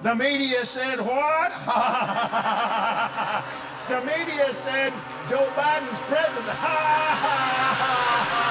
The media said what? the media said Joe Biden's president.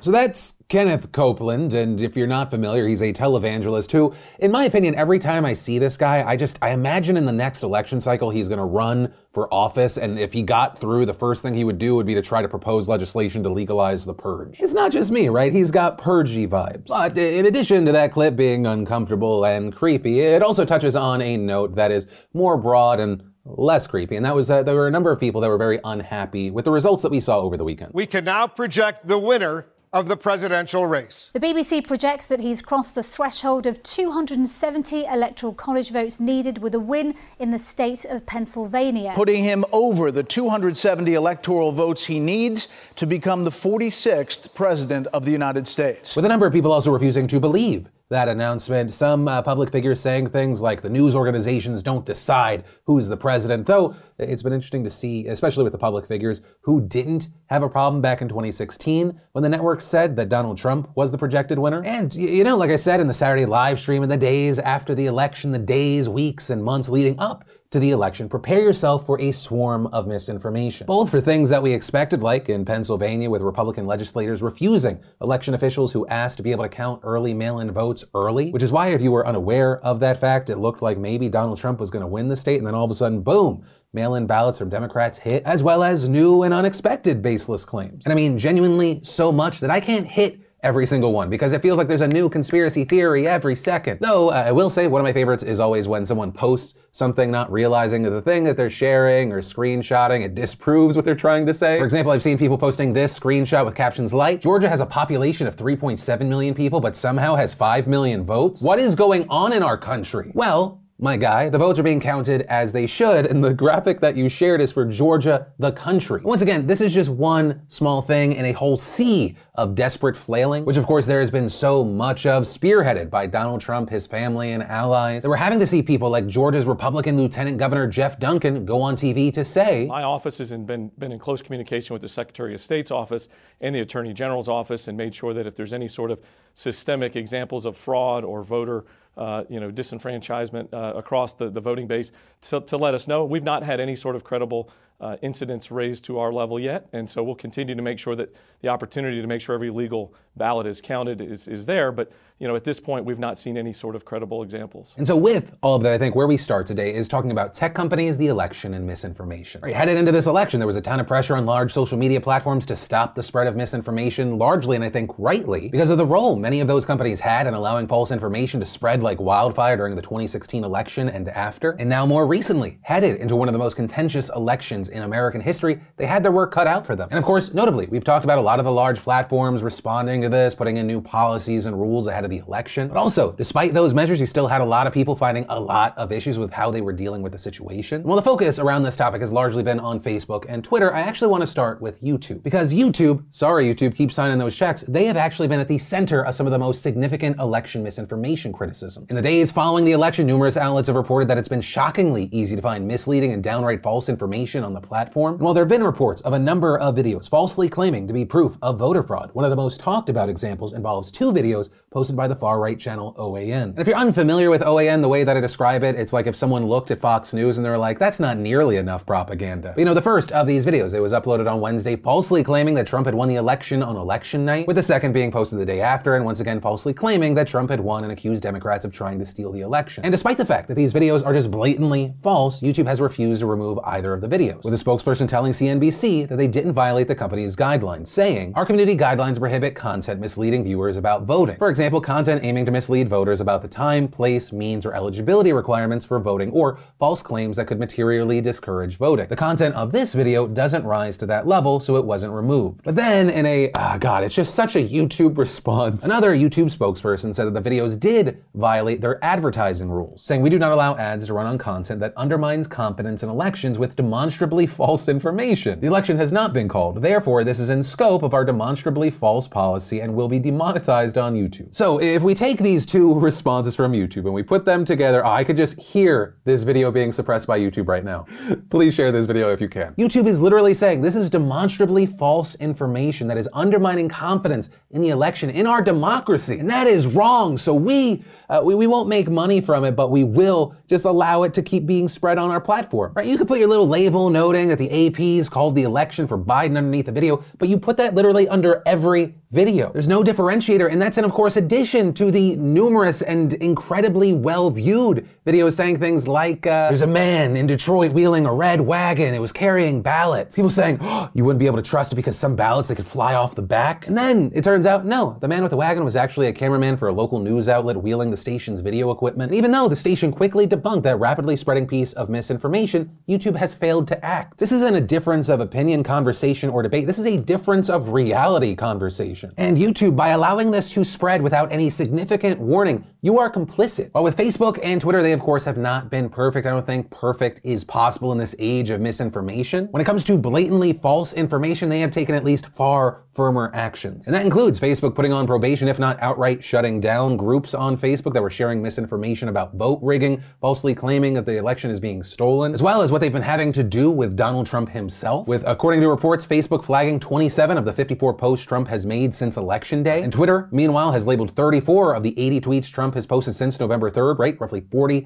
So that's Kenneth Copeland, and if you're not familiar, he's a televangelist who, in my opinion, every time I see this guy, I just I imagine in the next election cycle he's going to run for office, and if he got through, the first thing he would do would be to try to propose legislation to legalize the purge. It's not just me, right? He's got purgy vibes. But in addition to that clip being uncomfortable and creepy, it also touches on a note that is more broad and less creepy, and that was that there were a number of people that were very unhappy with the results that we saw over the weekend. We can now project the winner of the presidential race. The BBC projects that he's crossed the threshold of 270 electoral college votes needed with a win in the state of Pennsylvania. Putting him over the 270 electoral votes he needs to become the 46th president of the United States. With a number of people also refusing to believe that announcement. Some uh, public figures saying things like the news organizations don't decide who's the president, though it's been interesting to see, especially with the public figures, who didn't have a problem back in 2016 when the network said that Donald Trump was the projected winner. And, you know, like I said in the Saturday live stream, in the days after the election, the days, weeks, and months leading up to the election, prepare yourself for a swarm of misinformation. Both for things that we expected, like in Pennsylvania with Republican legislators refusing election officials who asked to be able to count early mail in votes early, which is why, if you were unaware of that fact, it looked like maybe Donald Trump was going to win the state, and then all of a sudden, boom, mail in ballots from Democrats hit, as well as new and unexpected baseless claims. And I mean, genuinely so much that I can't hit every single one because it feels like there's a new conspiracy theory every second. Though uh, I will say one of my favorites is always when someone posts something not realizing that the thing that they're sharing or screenshotting it disproves what they're trying to say. For example, I've seen people posting this screenshot with captions like Georgia has a population of 3.7 million people but somehow has 5 million votes. What is going on in our country? Well, my guy, the votes are being counted as they should, and the graphic that you shared is for Georgia, the country. Once again, this is just one small thing in a whole sea of desperate flailing, which of course there has been so much of, spearheaded by Donald Trump, his family, and allies. That we're having to see people like Georgia's Republican Lieutenant Governor Jeff Duncan go on TV to say, My office has been, been in close communication with the Secretary of State's office and the Attorney General's office and made sure that if there's any sort of systemic examples of fraud or voter uh, you know, disenfranchisement uh, across the, the voting base to, to let us know. We've not had any sort of credible uh, incidents raised to our level yet, and so we'll continue to make sure that the opportunity to make sure every legal ballot is counted is, is there. But you know, at this point, we've not seen any sort of credible examples. And so, with all of that, I think where we start today is talking about tech companies, the election, and misinformation. Right, headed into this election, there was a ton of pressure on large social media platforms to stop the spread of misinformation, largely, and I think rightly, because of the role many of those companies had in allowing false information to spread like wildfire during the 2016 election and after. And now, more recently, headed into one of the most contentious elections in American history, they had their work cut out for them. And of course, notably, we've talked about a lot of the large platforms responding to this, putting in new policies and rules ahead of the election. But also, despite those measures, you still had a lot of people finding a lot of issues with how they were dealing with the situation. While the focus around this topic has largely been on Facebook and Twitter, I actually want to start with YouTube. Because YouTube, sorry YouTube, keep signing those checks, they have actually been at the center of some of the most significant election misinformation criticism. In the days following the election, numerous outlets have reported that it's been shockingly easy to find misleading and downright false information on the platform. And while there have been reports of a number of videos falsely claiming to be proof of voter fraud, one of the most talked about examples involves two videos posted by the far right channel OAN. And if you're unfamiliar with OAN, the way that I describe it, it's like if someone looked at Fox News and they're like, that's not nearly enough propaganda. But, you know, the first of these videos, it was uploaded on Wednesday, falsely claiming that Trump had won the election on election night, with the second being posted the day after, and once again falsely claiming that Trump had won and accused Democrats of trying to steal the election. And despite the fact that these videos are just blatantly false, YouTube has refused to remove either of the videos, with a spokesperson telling CNBC that they didn't violate the company's guidelines, saying, Our community guidelines prohibit content misleading viewers about voting. For example, content aiming to mislead voters about the time, place, means, or eligibility requirements for voting, or false claims that could materially discourage voting. The content of this video doesn't rise to that level, so it wasn't removed. But then, in a, ah, God, it's just such a YouTube response, another YouTube spokesperson said that the videos did violate their advertising rules, saying we do not allow ads to run on content that undermines confidence in elections with demonstrably false information. The election has not been called. Therefore, this is in scope of our demonstrably false policy and will be demonetized on YouTube. So if we take these two responses from YouTube and we put them together, I could just hear this video being suppressed by YouTube right now. Please share this video if you can. YouTube is literally saying this is demonstrably false information that is undermining confidence in the election, in our democracy. And that is wrong. So we, uh, we, we won't make money from it, but we will just allow it to keep being spread on our platform. Right? You could put your little label noting that the AP is called the election for Biden underneath the video, but you put that literally under every video. There's no differentiator, and that's in, of course, addition to the numerous and incredibly well viewed videos saying things like, uh, There's a man in Detroit wheeling a red wagon. It was carrying ballots. People saying, oh, You wouldn't be able to trust it because some ballots they could fly off the back. And then it turns out, no, the man with the wagon was actually a cameraman for a local news outlet wheeling the station's video equipment. And even though the station quickly debunked that rapidly spreading piece of misinformation, YouTube has failed to act. This isn't a difference of opinion, conversation, or debate. This is a difference of reality conversation. And YouTube, by allowing this to spread without any significant warning, you are complicit. But with Facebook and Twitter, they of course have not been perfect. I don't think perfect is possible in this age of misinformation. When it comes to blatantly false information, they have taken at least far firmer actions. And that includes Facebook putting on probation, if not outright shutting down groups on Facebook that were sharing misinformation about vote rigging, falsely claiming that the election is being stolen, as well as what they've been having to do with Donald Trump himself. With, according to reports, Facebook flagging 27 of the 54 posts Trump has made since election day. And Twitter, meanwhile, has labeled 34 of the 80 tweets Trump has posted since November 3rd, right? Roughly 40%.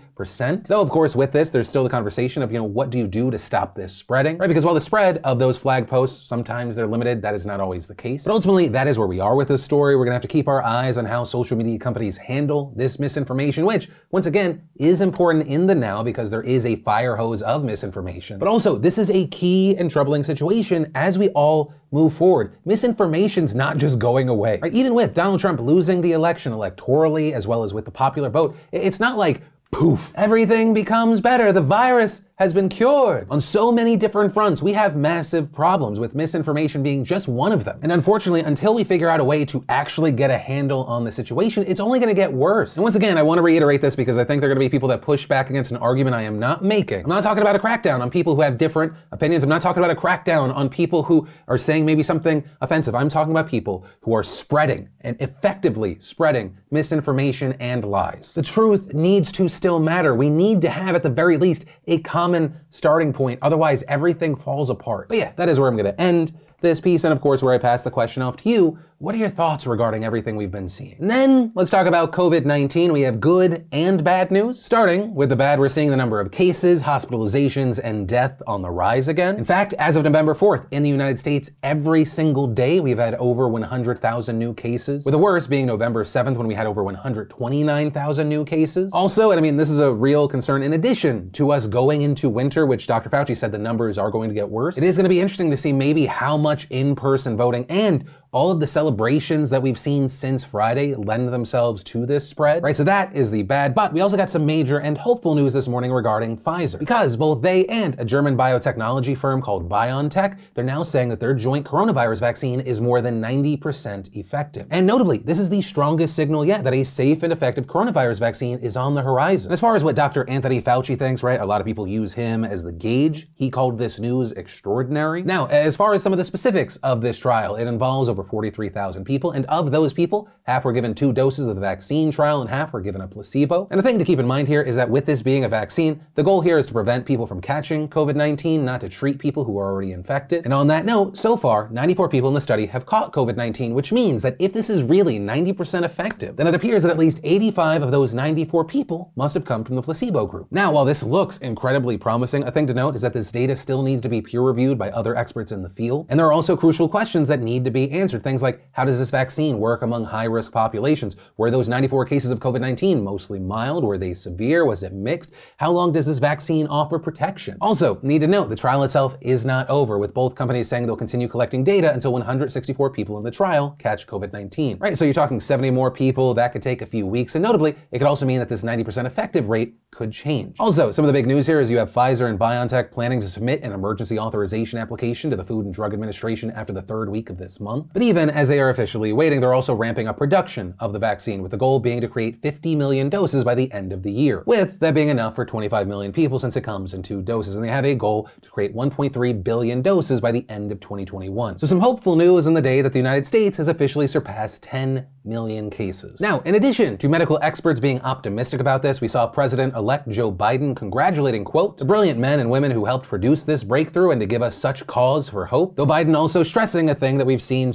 Though, of course, with this, there's still the conversation of, you know, what do you do to stop this spreading, right? Because while the spread of those flag posts, sometimes they're limited, that is not always the case. But ultimately, that is where we are with this story. We're gonna have to keep our eyes on how social media companies handle this misinformation, which, once again, is important in the now because there is a fire hose of misinformation. But also, this is a key and troubling situation as we all move forward. Misinformation's not just going away. Right? Even with Donald Trump losing the election electorally, as well as with the popular vote, it's not like poof, everything becomes better. The virus has been cured. On so many different fronts, we have massive problems with misinformation being just one of them. And unfortunately, until we figure out a way to actually get a handle on the situation, it's only gonna get worse. And once again, I wanna reiterate this because I think there are gonna be people that push back against an argument I am not making. I'm not talking about a crackdown on people who have different opinions. I'm not talking about a crackdown on people who are saying maybe something offensive. I'm talking about people who are spreading and effectively spreading misinformation and lies. The truth needs to still matter. We need to have, at the very least, a common starting point. Otherwise, everything falls apart. But yeah, that is where I'm going to end this piece, and of course, where I pass the question off to you. What are your thoughts regarding everything we've been seeing? And then let's talk about COVID 19. We have good and bad news. Starting with the bad, we're seeing the number of cases, hospitalizations, and death on the rise again. In fact, as of November 4th, in the United States, every single day we've had over 100,000 new cases, with the worst being November 7th when we had over 129,000 new cases. Also, and I mean, this is a real concern, in addition to us going into winter, which Dr. Fauci said the numbers are going to get worse, it is going to be interesting to see maybe how much in person voting and all of the celebrations that we've seen since Friday lend themselves to this spread, right? So that is the bad. But we also got some major and hopeful news this morning regarding Pfizer, because both they and a German biotechnology firm called BioNTech, they're now saying that their joint coronavirus vaccine is more than 90% effective. And notably, this is the strongest signal yet that a safe and effective coronavirus vaccine is on the horizon. As far as what Dr. Anthony Fauci thinks, right? A lot of people use him as the gauge. He called this news extraordinary. Now, as far as some of the specifics of this trial, it involves over 43,000 people, and of those people, half were given two doses of the vaccine trial and half were given a placebo. And the thing to keep in mind here is that with this being a vaccine, the goal here is to prevent people from catching COVID 19, not to treat people who are already infected. And on that note, so far, 94 people in the study have caught COVID 19, which means that if this is really 90% effective, then it appears that at least 85 of those 94 people must have come from the placebo group. Now, while this looks incredibly promising, a thing to note is that this data still needs to be peer reviewed by other experts in the field. And there are also crucial questions that need to be answered. Things like how does this vaccine work among high risk populations? Were those 94 cases of COVID 19 mostly mild? Were they severe? Was it mixed? How long does this vaccine offer protection? Also, need to note the trial itself is not over, with both companies saying they'll continue collecting data until 164 people in the trial catch COVID 19. Right, so you're talking 70 more people, that could take a few weeks, and notably, it could also mean that this 90% effective rate could change. Also, some of the big news here is you have Pfizer and BioNTech planning to submit an emergency authorization application to the Food and Drug Administration after the third week of this month. But even as they are officially waiting, they're also ramping up production of the vaccine, with the goal being to create 50 million doses by the end of the year, with that being enough for 25 million people since it comes in two doses. And they have a goal to create 1.3 billion doses by the end of 2021. So some hopeful news on the day that the United States has officially surpassed 10 million cases. Now, in addition to medical experts being optimistic about this, we saw President-elect Joe Biden congratulating, quote, the brilliant men and women who helped produce this breakthrough and to give us such cause for hope. Though Biden also stressing a thing that we've seen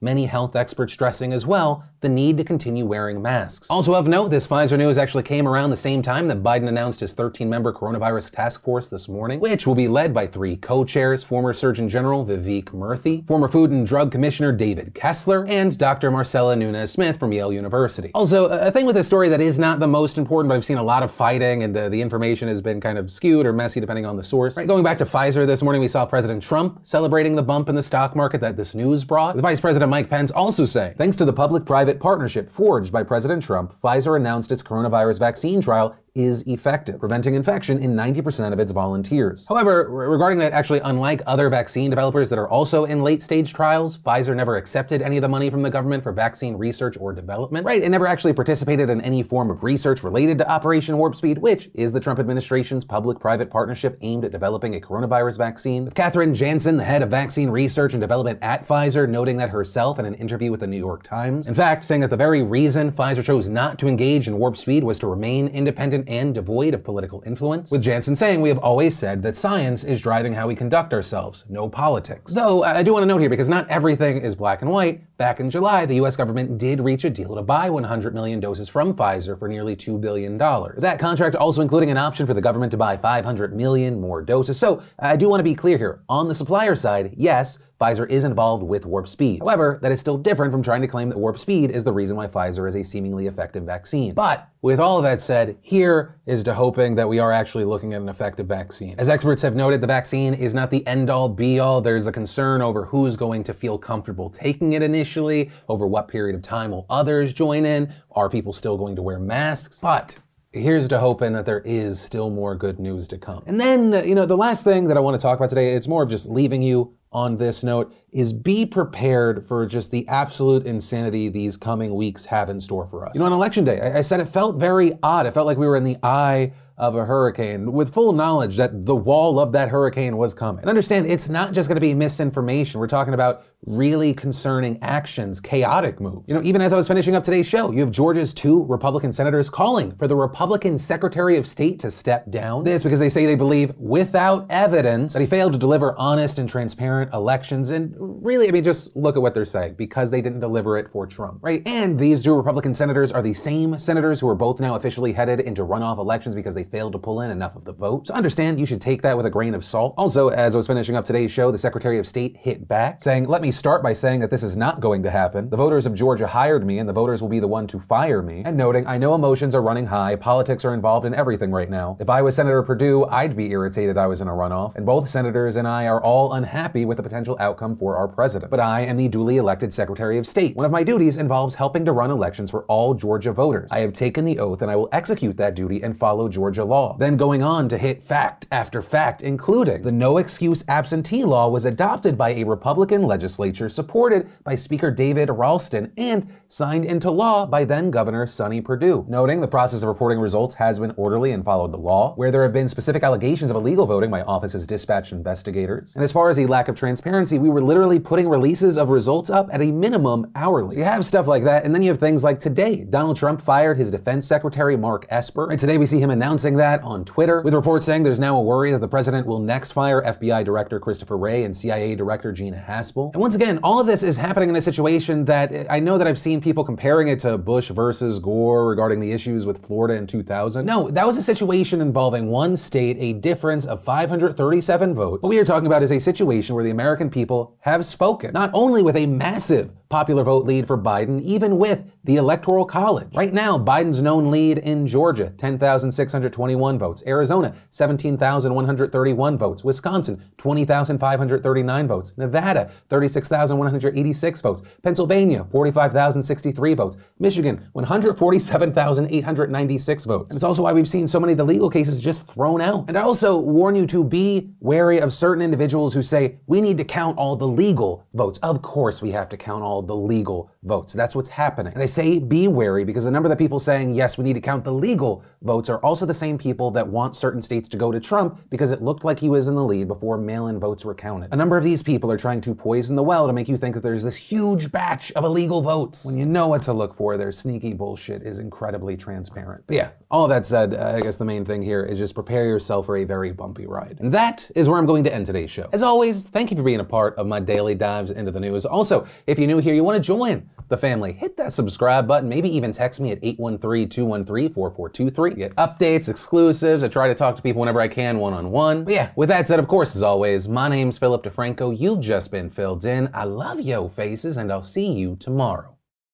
many health experts stressing as well, the need to continue wearing masks. Also of note, this Pfizer news actually came around the same time that Biden announced his 13-member coronavirus task force this morning, which will be led by three co-chairs, former Surgeon General Vivek Murthy, former Food and Drug Commissioner David Kessler, and Dr. Marcella Nunez Smith from Yale University. Also, a thing with this story that is not the most important, but I've seen a lot of fighting and uh, the information has been kind of skewed or messy depending on the source. Right, going back to Pfizer this morning, we saw President Trump celebrating the bump in the stock market that this news brought. The Vice President Mike Pence also saying, thanks to the public-private partnership forged by President Trump, Pfizer announced its coronavirus vaccine trial is effective, preventing infection in 90% of its volunteers. However, regarding that, actually, unlike other vaccine developers that are also in late stage trials, Pfizer never accepted any of the money from the government for vaccine research or development. Right, it never actually participated in any form of research related to Operation Warp Speed, which is the Trump administration's public private partnership aimed at developing a coronavirus vaccine. With Kathrin Jansen, the head of vaccine research and development at Pfizer, noting that herself in an interview with the New York Times. In fact, saying that the very reason Pfizer chose not to engage in Warp Speed was to remain independent and devoid of political influence, with Jansen saying we have always said that science is driving how we conduct ourselves, no politics. Though I do want to note here, because not everything is black and white, back in July, the US government did reach a deal to buy 100 million doses from Pfizer for nearly $2 billion. That contract also including an option for the government to buy 500 million more doses. So I do want to be clear here. On the supplier side, yes, Pfizer is involved with Warp Speed. However, that is still different from trying to claim that Warp Speed is the reason why Pfizer is a seemingly effective vaccine. But with all of that said, here is to hoping that we are actually looking at an effective vaccine. As experts have noted, the vaccine is not the end all be all. There's a concern over who's going to feel comfortable taking it initially, over what period of time will others join in, are people still going to wear masks? But here's to hoping that there is still more good news to come. And then, you know, the last thing that I want to talk about today, it's more of just leaving you on this note is be prepared for just the absolute insanity these coming weeks have in store for us. You know, on election day, I, I said it felt very odd. It felt like we were in the eye of a hurricane with full knowledge that the wall of that hurricane was coming. And understand it's not just going to be misinformation. We're talking about really concerning actions, chaotic moves. You know, even as I was finishing up today's show, you have Georgia's two Republican senators calling for the Republican Secretary of State to step down. This because they say they believe without evidence that he failed to deliver honest and transparent elections. And really, I mean, just look at what they're saying because they didn't deliver it for Trump, right? And these two Republican senators are the same senators who are both now officially headed into runoff elections because they failed to pull in enough of the vote. So understand you should take that with a grain of salt. Also, as I was finishing up today's show, the Secretary of State hit back saying, let me start by saying that this is not going to happen. The voters of Georgia hired me, and the voters will be the one to fire me. And noting, I know emotions are running high, politics are involved in everything right now. If I was Senator Perdue, I'd be irritated I was in a runoff, and both senators and I are all unhappy with the potential outcome for our president. But I am the duly elected Secretary of State. One of my duties involves helping to run elections for all Georgia voters. I have taken the oath and I will execute that duty and follow Georgia law. Then going on to hit fact after fact, including the no excuse absentee law was adopted by a Republican legislature supported by Speaker David Ralston and signed into law by then Governor Sonny Perdue. Noting the process of reporting results has been orderly and followed the law. Where there have been specific allegations of illegal voting, my office has dispatched investigators. And as far as a lack of transparency, we were literally putting releases of results up at a minimum hourly. So you have stuff like that, and then you have things like today. Donald Trump fired his defense secretary, Mark Esper. And today we see him announcing that on Twitter, with reports saying there's now a worry that the president will next fire FBI Director Christopher Wray and CIA Director Gina Haspel. And once again, all of this is happening in a situation that I know that I've seen people comparing it to Bush versus Gore regarding the issues with Florida in 2000. No, that was a situation involving one state, a difference of 537 votes. What we are talking about is a situation where the American people have spoken, not only with a massive popular vote lead for Biden, even with the Electoral College. Right now, Biden's known lead in Georgia, 10,621 votes. Arizona, 17,131 votes. Wisconsin, 20,539 votes. Nevada, 36,186 votes. Pennsylvania, 45,063 votes. Michigan, 147,896 votes. And it's also why we've seen so many of the legal cases just thrown out. And I also warn you to be wary of certain individuals who say, we we need to count all the legal votes. Of course, we have to count all the legal votes. That's what's happening. And they say be wary because a number of the people saying, yes, we need to count the legal votes are also the same people that want certain states to go to Trump because it looked like he was in the lead before mail in votes were counted. A number of these people are trying to poison the well to make you think that there's this huge batch of illegal votes. When you know what to look for, their sneaky bullshit is incredibly transparent. But yeah, all that said, uh, I guess the main thing here is just prepare yourself for a very bumpy ride. And that is where I'm going to end today's show. As always, thank you for being a part of my daily dives into the news. Also, if you're new here, you want to join the family, hit that subscribe button. Maybe even text me at 813 213 4423. Get updates, exclusives. I try to talk to people whenever I can one on one. But yeah, with that said, of course, as always, my name's Philip DeFranco. You've just been filled in. I love yo faces, and I'll see you tomorrow.